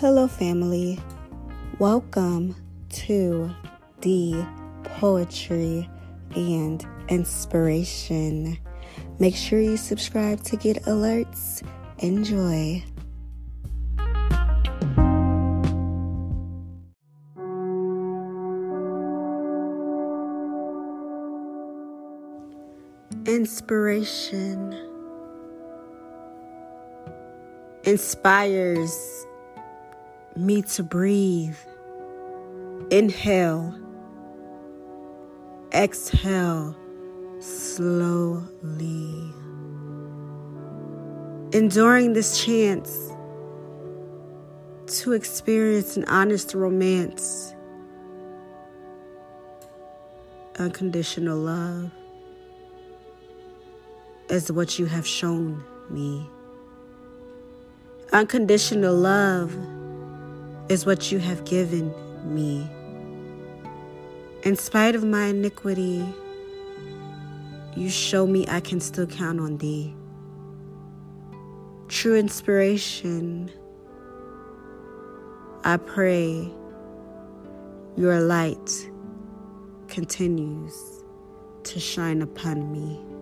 Hello, family. Welcome to the Poetry and Inspiration. Make sure you subscribe to get alerts. Enjoy. Inspiration inspires me to breathe. Inhale, exhale slowly. Enduring this chance to experience an honest romance, unconditional love is what you have shown me. Unconditional love is what you have given me. In spite of my iniquity, you show me I can still count on thee. True inspiration, I pray your light continues to shine upon me.